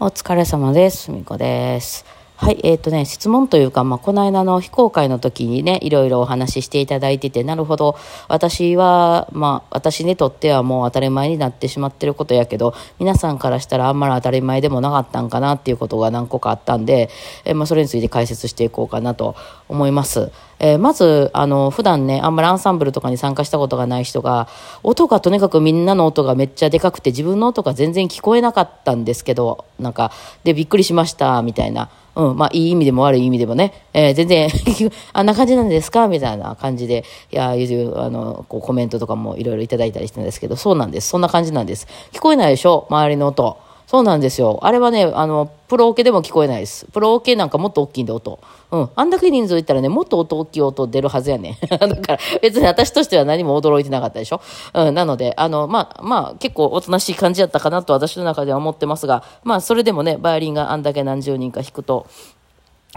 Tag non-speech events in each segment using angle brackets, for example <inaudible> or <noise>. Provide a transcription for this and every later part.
お疲れ様です。みこです。はい、えっ、とね、質問というか、まあ、この間の非公開の時にね、いろいろお話ししていただいてて、なるほど、私は、まあ、私にとってはもう当たり前になってしまってることやけど、皆さんからしたらあんまり当たり前でもなかったんかなっていうことが何個かあったんで、えーまあ、それについて解説していこうかなと思います。えーまず、あの、普段ね、あんまりアンサンブルとかに参加したことがない人が、音がとにかくみんなの音がめっちゃでかくて、自分の音が全然聞こえなかったんですけど、なんか、で、びっくりしました、みたいな。うん、まあ、いい意味でも悪い意味でもね、えー全然、<laughs> あんな感じなんですか？みたいな感じで、いや、いう、あの、こうコメントとかもいろいろいただいたりしたんですけど、そうなんです。そんな感じなんです。聞こえないでしょ？周りの音。そうなんですよ。あれはね、あの、プロオケでも聞こえないです。プロオケなんかもっと大きいんで、音。うん。あんだけ人数いったらね、もっと音大きい音出るはずやね。<laughs> だから、別に私としては何も驚いてなかったでしょ。うん。なので、あの、まあ、まあ、結構おとなしい感じやったかなと私の中では思ってますが、まあ、それでもね、バイオリンがあんだけ何十人か弾くと、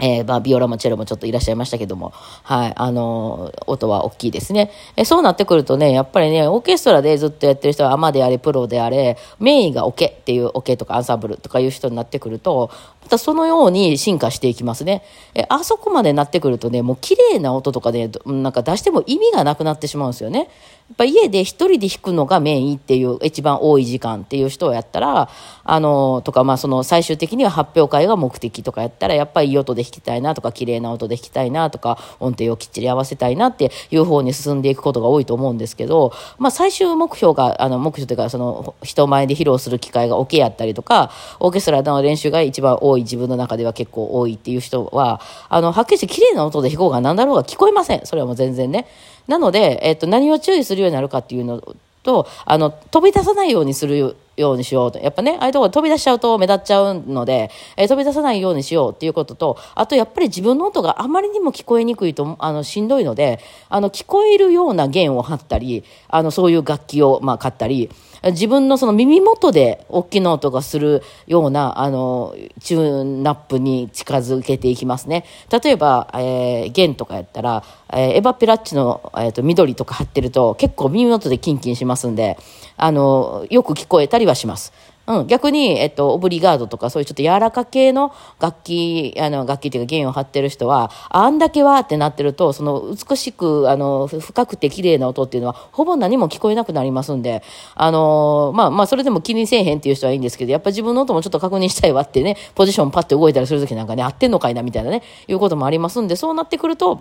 えーまあ、ビオラもチェロもちょっといらっしゃいましたけども、はい、あのー音は大きいですね。えーそうなってくるとね、やっぱりね、オーケストラでずっとやってる人はアマであれ、プロであれ、メインがオケっていうオケとかアンサンブルとかいう人になってくると、またそのように進化していきますね。えーあそこまでなってくるとね、もう綺麗な音とかね、なんか出しても意味がなくなってしまうんですよね。やっぱ家で一人で弾くのがメインっていう一番多い時間っていう人をやったら、あの、とか、まあその最終的には発表会が目的とかやったら、やっぱりいい音で弾きたいなとか、綺麗な音で弾きたいなとか、音程をきっちり合わせたいなっていう方に進んでいくことが多いと思うんですけど、まあ最終目標が、あの、目標というか、その人前で披露する機会がオケやったりとか、オーケストラの練習が一番多い自分の中では結構多いっていう人は、あの、はっきりして綺麗な音で弾こうが何だろうが聞こえません。それはもう全然ね。なので、えっと、何を注意するようになるかっていうのと、あの、飛び出さないようにするようにしようと。やっぱね、ああいうところ飛び出しちゃうと目立っちゃうので、えー飛び出さないようにしようっていうことと、あとやっぱり自分の音があまりにも聞こえにくいと、あの、しんどいので、あの、聞こえるような弦を張ったり、あの、そういう楽器を、まあ、買ったり、自分のその耳元で大きな音がするような、あの、チューンナップに近づけていきますね。例えば、えー弦とかやったら、えーエヴァペラッチの、えーと緑とか貼ってると結構耳元でキンキンしますんで、あの、よく聞こえたりはします。うん、逆に、えっと、オブリガードとか、そういうちょっと柔らか系の楽器、あの、楽器っていうか弦を張ってる人は、あんだけはってなってると、その美しく、あの、深くて綺麗な音っていうのは、ほぼ何も聞こえなくなりますんで、あのまあまあ、それでも気にせえへんっていう人はいいんですけど、やっぱ自分の音もちょっと確認したいわってね、ポジションパッて動いたりするときなんかね、合ってんのかいなみたいなね、いうこともありますんで、そうなってくると、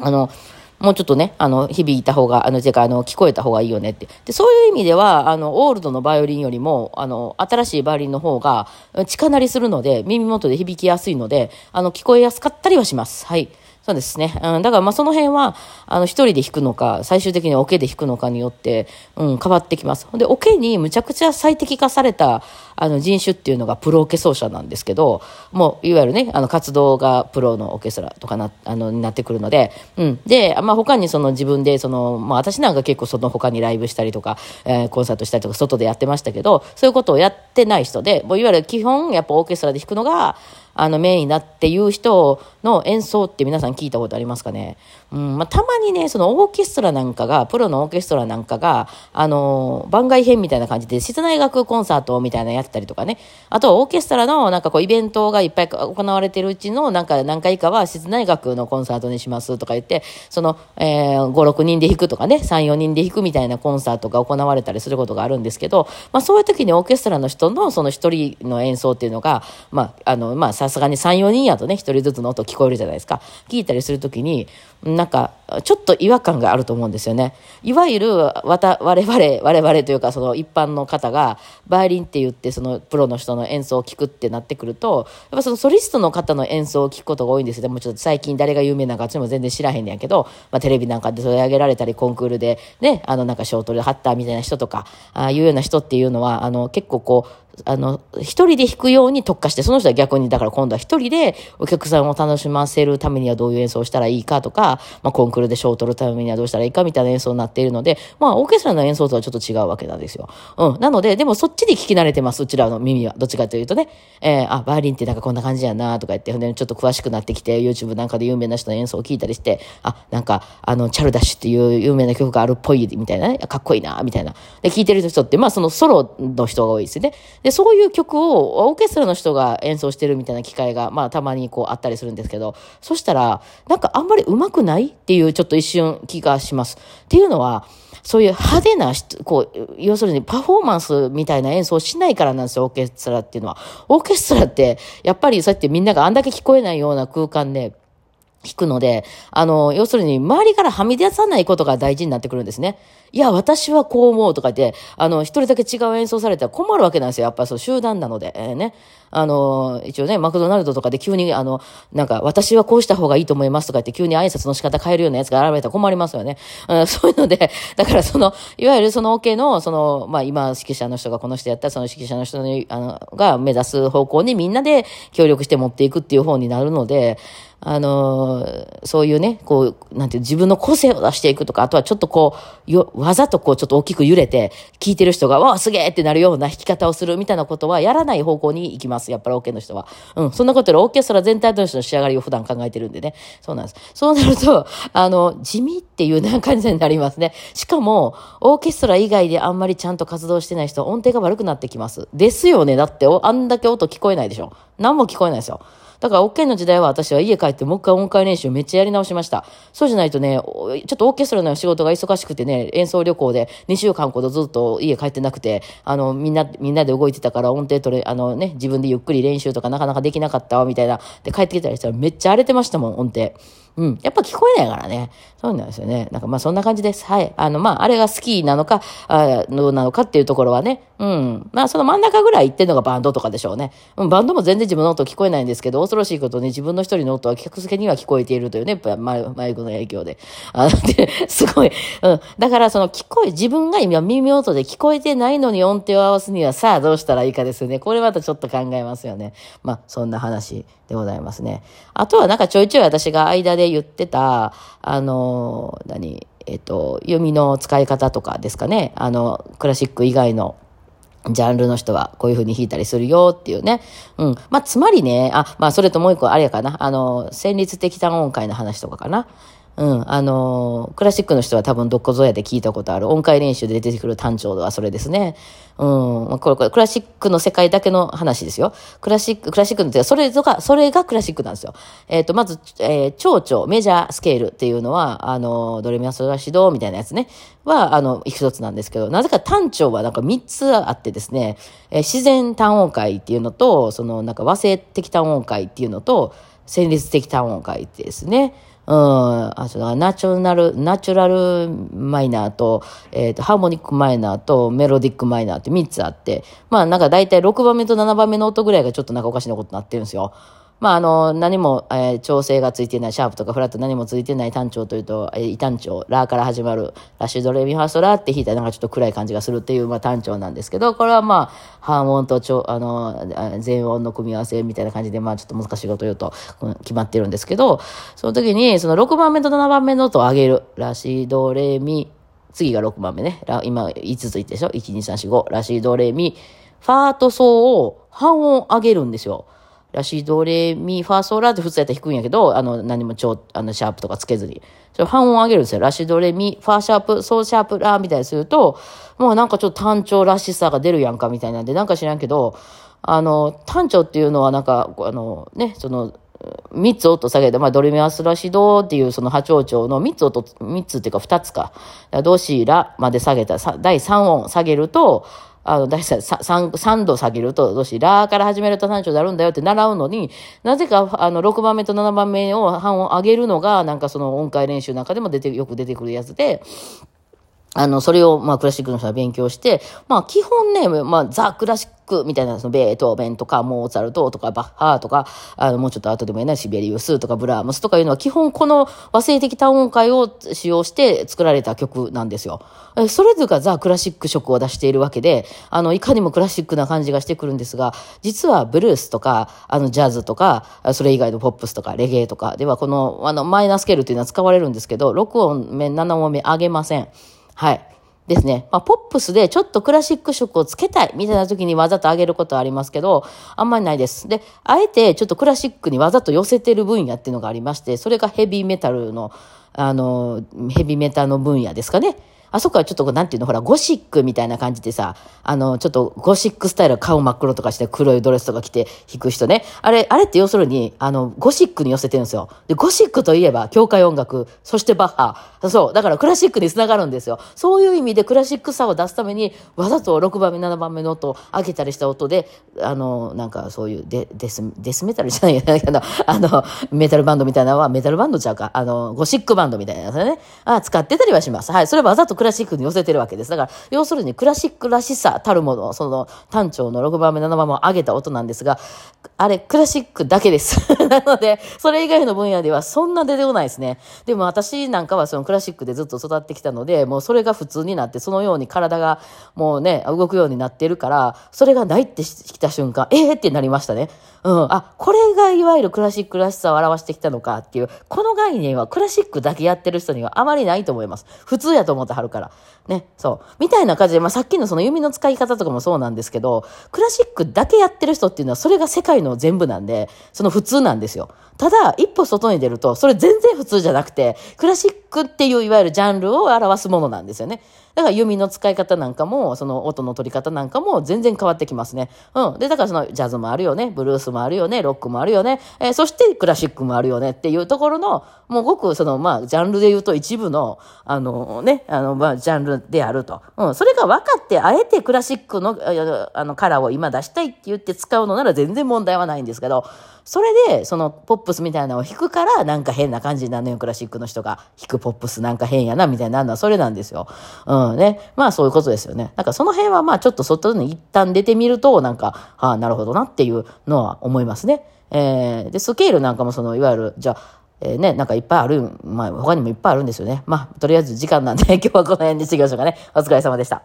あの、もうちょっとね、あの、響いた方が、あの、てか、あの、聞こえた方がいいよねって。で、そういう意味では、あの、オールドのバイオリンよりも、あの、新しいバイオリンの方が、近鳴りするので、耳元で響きやすいので、あの、聞こえやすかったりはします。はい。そうですね。うん、だからまあその辺は、あの、一人で弾くのか、最終的にオケで弾くのかによって、うん、変わってきます。で、オケにむちゃくちゃ最適化された、あの、人種っていうのがプロオケ奏者なんですけど、もう、いわゆるね、あの、活動がプロのオーケストラとかな、あの、になってくるので、うん。で、まあ他にその自分で、その、まあ私なんか結構その他にライブしたりとか、えーコンサートしたりとか、外でやってましたけど、そういうことをやってない人で、もういわゆる基本、やっぱオーケストラで弾くのが、あのメインだっていう人の演奏って皆さん聞いたことありますかね？うん、まあ、たまにね、そのオーケストラなんかが、プロのオーケストラなんかが、あの、番外編みたいな感じで、室内楽コンサートみたいなのやったりとかね。あとはオーケストラのなんかこうイベントがいっぱい行われてるうちのなんか何回かは室内楽のコンサートにしますとか言って、その、えー、5、6人で弾くとかね、3、4人で弾くみたいなコンサートが行われたりすることがあるんですけど、まあそういう時にオーケストラの人のその一人の演奏っていうのが、まあ、あの、まあさすがに3、4人やとね、一人ずつの音聞こえるじゃないですか。聞いたりするときに、なんか、ちょっと違和感があると思うんですよね。いわゆる、わた、我々、我々というか、その一般の方が、バイオリンって言って、そのプロの人の演奏を聞くってなってくると、やっぱそのソリストの方の演奏を聞くことが多いんですよ。でもちょっと最近誰が有名なのか、私も全然知らへんねやけど、まあテレビなんかで取り上げられたり、コンクールでね、あのなんか賞取りハッターみたいな人とか、ああいうような人っていうのは、あの結構こう、あの、一人で弾くように特化して、その人は逆に、だから今度は一人でお客さんを楽しませるためにはどういう演奏をしたらいいかとか、まあコンクールで賞を取るためにはどうしたらいいかみたいな演奏になっているので、まあオーケストラの演奏とはちょっと違うわけなんですよ。うん。なので、でもそっちに聞き慣れてます、うちらの耳は。どっちかというとね、えー、あ、バイオリンってなんかこんな感じやなとか言って、ほんでちょっと詳しくなってきて、YouTube なんかで有名な人の演奏を聞いたりして、あ、なんか、あの、チャルダッシュっていう有名な曲があるっぽいみたいなね、かっこいいなみたいな。で、聞いてる人って、まあそのソロの人が多いですよね。で、そういう曲をオーケストラの人が演奏してるみたいな機会が、まあたまにこうあったりするんですけど、そしたら、なんかあんまり上手くないっていうちょっと一瞬気がします。っていうのは、そういう派手な、こう、要するにパフォーマンスみたいな演奏しないからなんですよ、オーケストラっていうのは。オーケストラって、やっぱりそうやってみんながあんだけ聞こえないような空間で、聞くので、あの、要するに、周りからはみ出さないことが大事になってくるんですね。いや、私はこう思うとか言って、あの、一人だけ違う演奏されたら困るわけなんですよ。やっぱそう、集団なので、えー、ね。あの、一応ね、マクドナルドとかで急に、あの、なんか、私はこうした方がいいと思いますとか言って、急に挨拶の仕方変えるようなやつが現れたら困りますよね。うん、<laughs> そういうので、だからその、いわゆるその OK の、その、まあ、今、指揮者の人がこの人やったら、その指揮者の人に、あの、が目指す方向にみんなで協力して持っていくっていう方になるので、あのそういうね、こう、なんていう、自分の個性を出していくとか、あとはちょっとこう、よ、わざとこう、ちょっと大きく揺れて、聞いてる人が、わあ、すげえってなるような弾き方をするみたいなことは、やらない方向に行きます。やっぱりオーケーの人は。うん、そんなことより、オーケストラ全体としての仕上がりを普段考えてるんでね。そうなんです。そうなると、あの、地味っていうな感じになりますね。しかも、オーケストラ以外であんまりちゃんと活動してない人、音程が悪くなってきます。ですよね。だって、あんだけ音聞こえないでしょ。何も聞こえないですよ。だから、オッケーの時代は私は家帰ってもう一回音階練習めっちゃやり直しました。そうじゃないとね、ちょっとオーケストラの仕事が忙しくてね、演奏旅行で2週間ほどずっと家帰ってなくて、あの、みんな、みんなで動いてたから音程取れ、あのね、自分でゆっくり練習とかなかなかできなかったわ、みたいな。で、帰ってきたりしたらめっちゃ荒れてましたもん、音程。うん。やっぱ聞こえないからね。そうなんですよね。なんかまあそんな感じです。はい。あのまああれが好きなのか、あどうなのかっていうところはね。うん。まあその真ん中ぐらい行ってんのがバンドとかでしょうね。うん、バンドも全然自分の音聞こえないんですけど、恐ろしいことに自分の一人の音は客付けには聞こえているというね、やっぱマイマイクの影響で。あの、で、<laughs> すごい。うん。だからその聞こえ、自分が今耳音で聞こえてないのに音程を合わすにはさあどうしたらいいかですよね。これまたちょっと考えますよね。まあそんな話でございますね。あとはなんかちょいちょい私が間で言ってた、あの、何、えっと、読みの使い方とかですかね。あの、クラシック以外のジャンルの人はこういう風に弾いたりするよっていうね。うん。まあ、つまりね、あ、まあ、それともう一個あれやかな。あの、旋律的単音階の話とかかな。うん、あのクラシックの人は多分どこぞやで聞いたことある音階練習で出てくる単調度はそれですね。うん、これ、これ、クラシックの世界だけの話ですよ。クラシック、クラシックの、それとか、それがクラシックなんですよ。えっ、ー、と、まず、えー、蝶々、メジャースケールっていうのは、あの、ドレミアソラシドみたいなやつね、は、あの、一つなんですけど、なぜか単調はなんか三つあってですね、えー、自然単音階っていうのと、その、なんか和声的単音階っていうのと、旋律的単音階ってですね、うん、あそのナチュラル、ナチュラルマイナーと、えっ、ー、と、ハーモニックマイナーとメロディックマイナーって3つあって、まあなんか大体6番目と7番目の音ぐらいがちょっとなんかおかしなことになってるんですよ。まあ、あの、何も、えー、調整がついてない、シャープとかフラット何もついてない単調というと、えー、異単調、ラーから始まる、ラッシュドレミファーストラーって弾いたらなんかちょっと暗い感じがするっていう、まあ、単調なんですけど、これはまあ、半音と、あの、全音の組み合わせみたいな感じで、まあ、ちょっと難しいこと言うと、決まってるんですけど、その時に、その6番目と7番目の音を上げる。ラシドレミ、次が6番目ね。今5ついてでしょ ?1、2、3、4、5。ラシドレミ、ファーとソを半音上げるんですよ。ラシドレミファソラって普通やったら弾くんやけど、あの、何も超、あの、シャープとかつけずに。それ半音上げるんですよ。ラシドレミ、ファーシャープ、ソーシャープ、ラーみたいにすると、もうなんかちょっと単調らしさが出るやんかみたいなんで、なんか知らんけど、あの、単調っていうのはなんか、あの、ね、その、三つ音下げて、まあ、ドレミアスラシドっていうその波長長の三つ音、三つっていうか二つか。ドシラまで下げた、第三音下げると、あの、大体3、三度下げると、どうし、ラーから始めると3丁になるんだよって習うのに、なぜか、あの、6番目と7番目を半音上げるのが、なんかその音階練習なんかでも出て、よく出てくるやつで、あの、それを、まあ、クラシックの人は勉強して、まあ、基本ね、まあ、ザ・クラシックみたいな、その、ベートーベンとか、モーツァルトとか、バッハーとか、あの、もうちょっと後でもいいな、シベリウスとか、ブラームスとかいうのは、基本この和声的単音階を使用して作られた曲なんですよ。それぞれがザ・クラシック色を出しているわけで、あの、いかにもクラシックな感じがしてくるんですが、実はブルースとか、あの、ジャズとか、それ以外のポップスとか、レゲエとかでは、この、あの、マイナスケールというのは使われるんですけど、6音目、7音目上げません。はい。ですね。まあ、ポップスでちょっとクラシック色をつけたいみたいな時にわざと上げることはありますけど、あんまりないです。で、あえてちょっとクラシックにわざと寄せてる分野っていうのがありまして、それがヘビーメタルの、あの、ヘビーメタの分野ですかね。あそこはちょっと、なんていうの、ほら、ゴシックみたいな感じでさ、あの、ちょっとゴシックスタイル顔真っ黒とかして黒いドレスとか着て弾く人ね。あれ、あれって要するに、あの、ゴシックに寄せてるんですよ。で、ゴシックといえば、教会音楽、そしてバッハ。そう、だからクラシックにつながるんですよ。そういう意味でクラシックさを出すために、わざと6番目、7番目の音を上げたりした音で、あの、なんかそういうデデス、デスメタルじゃないやけど、あの、メタルバンドみたいなのは、メタルバンドちゃうか、あの、ゴシックバンドみたいなやつね、あ使ってたりはします。はい。それはわざとクラシックに寄せてるわけです。だから、要するにクラシックらしさたるもの、その、単調の6番目、7番目を上げた音なんですが、あれ、クラシックだけです。<laughs> なので、それ以外の分野ではそんな出てこないですね。でも私なんかはそのクラシックでずっと育ってきたので、もうそれが普通になって、そのように体がもうね、動くようになってるから、それがないってきた瞬間、ええー、ってなりましたね。うん。あ、これがいわゆるクラシックらしさを表してきたのかっていう、この概念はクラシックだけやってる人にはあまりないと思います。普通やと思ってはるから。ね、そう。みたいな感じで、まあ、さっきのその弓の使い方とかもそうなんですけど、クラシックだけやってる人っていうのは、それが世界の全部なんで、その普通なんですよ。ただ、一歩外に出ると、それ全然普通じゃなくて、クラシックっていういわゆるジャンルを表すものなんですよね。だから弓の使い方なんかも、その音の取り方なんかも全然変わってきますね。うん。で、だからそのジャズもあるよね、ブルースもあるよね、ロックもあるよね、えー、そしてクラシックもあるよねっていうところの、もうごくその、まあ、ジャンルで言うと一部の、あのね、あの、まあ、ジャンルであると。うん。それが分かって、あえてクラシックの、あの、カラーを今出したいって言って使うのなら全然問題はないんですけど、それで、そのポップスみたいなのを弾くから、なんか変な感じになるのよ、クラシックの人が。弾くポップスなんか変やな、みたいなのはそれなんですよ。うんね。まあそういうことですよね。なんかその辺はまあちょっと外に一旦出てみると、なんか、ああ、なるほどなっていうのは思いますね。えー、で、スケールなんかもその、いわゆる、じゃあ、えー、ね、なんかいっぱいある、まあ他にもいっぱいあるんですよね。まあ、とりあえず時間なんで <laughs> 今日はこの辺にしていきましょうかね。お疲れ様でした。